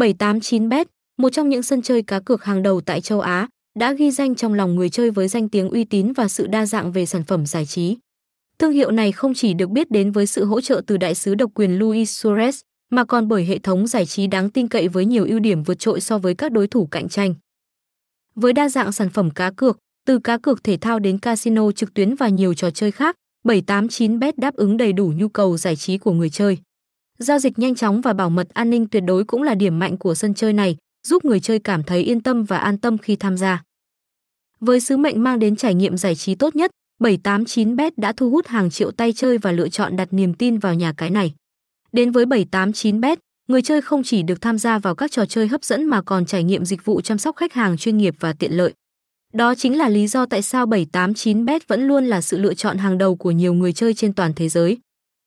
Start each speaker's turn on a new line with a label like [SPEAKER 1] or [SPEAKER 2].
[SPEAKER 1] 789bet, một trong những sân chơi cá cược hàng đầu tại châu Á, đã ghi danh trong lòng người chơi với danh tiếng uy tín và sự đa dạng về sản phẩm giải trí. Thương hiệu này không chỉ được biết đến với sự hỗ trợ từ đại sứ độc quyền Luis Suarez, mà còn bởi hệ thống giải trí đáng tin cậy với nhiều ưu điểm vượt trội so với các đối thủ cạnh tranh. Với đa dạng sản phẩm cá cược, từ cá cược thể thao đến casino trực tuyến và nhiều trò chơi khác, 789bet đáp ứng đầy đủ nhu cầu giải trí của người chơi. Giao dịch nhanh chóng và bảo mật an ninh tuyệt đối cũng là điểm mạnh của sân chơi này, giúp người chơi cảm thấy yên tâm và an tâm khi tham gia. Với sứ mệnh mang đến trải nghiệm giải trí tốt nhất, 789bet đã thu hút hàng triệu tay chơi và lựa chọn đặt niềm tin vào nhà cái này. Đến với 789bet, người chơi không chỉ được tham gia vào các trò chơi hấp dẫn mà còn trải nghiệm dịch vụ chăm sóc khách hàng chuyên nghiệp và tiện lợi. Đó chính là lý do tại sao 789bet vẫn luôn là sự lựa chọn hàng đầu của nhiều người chơi trên toàn thế giới.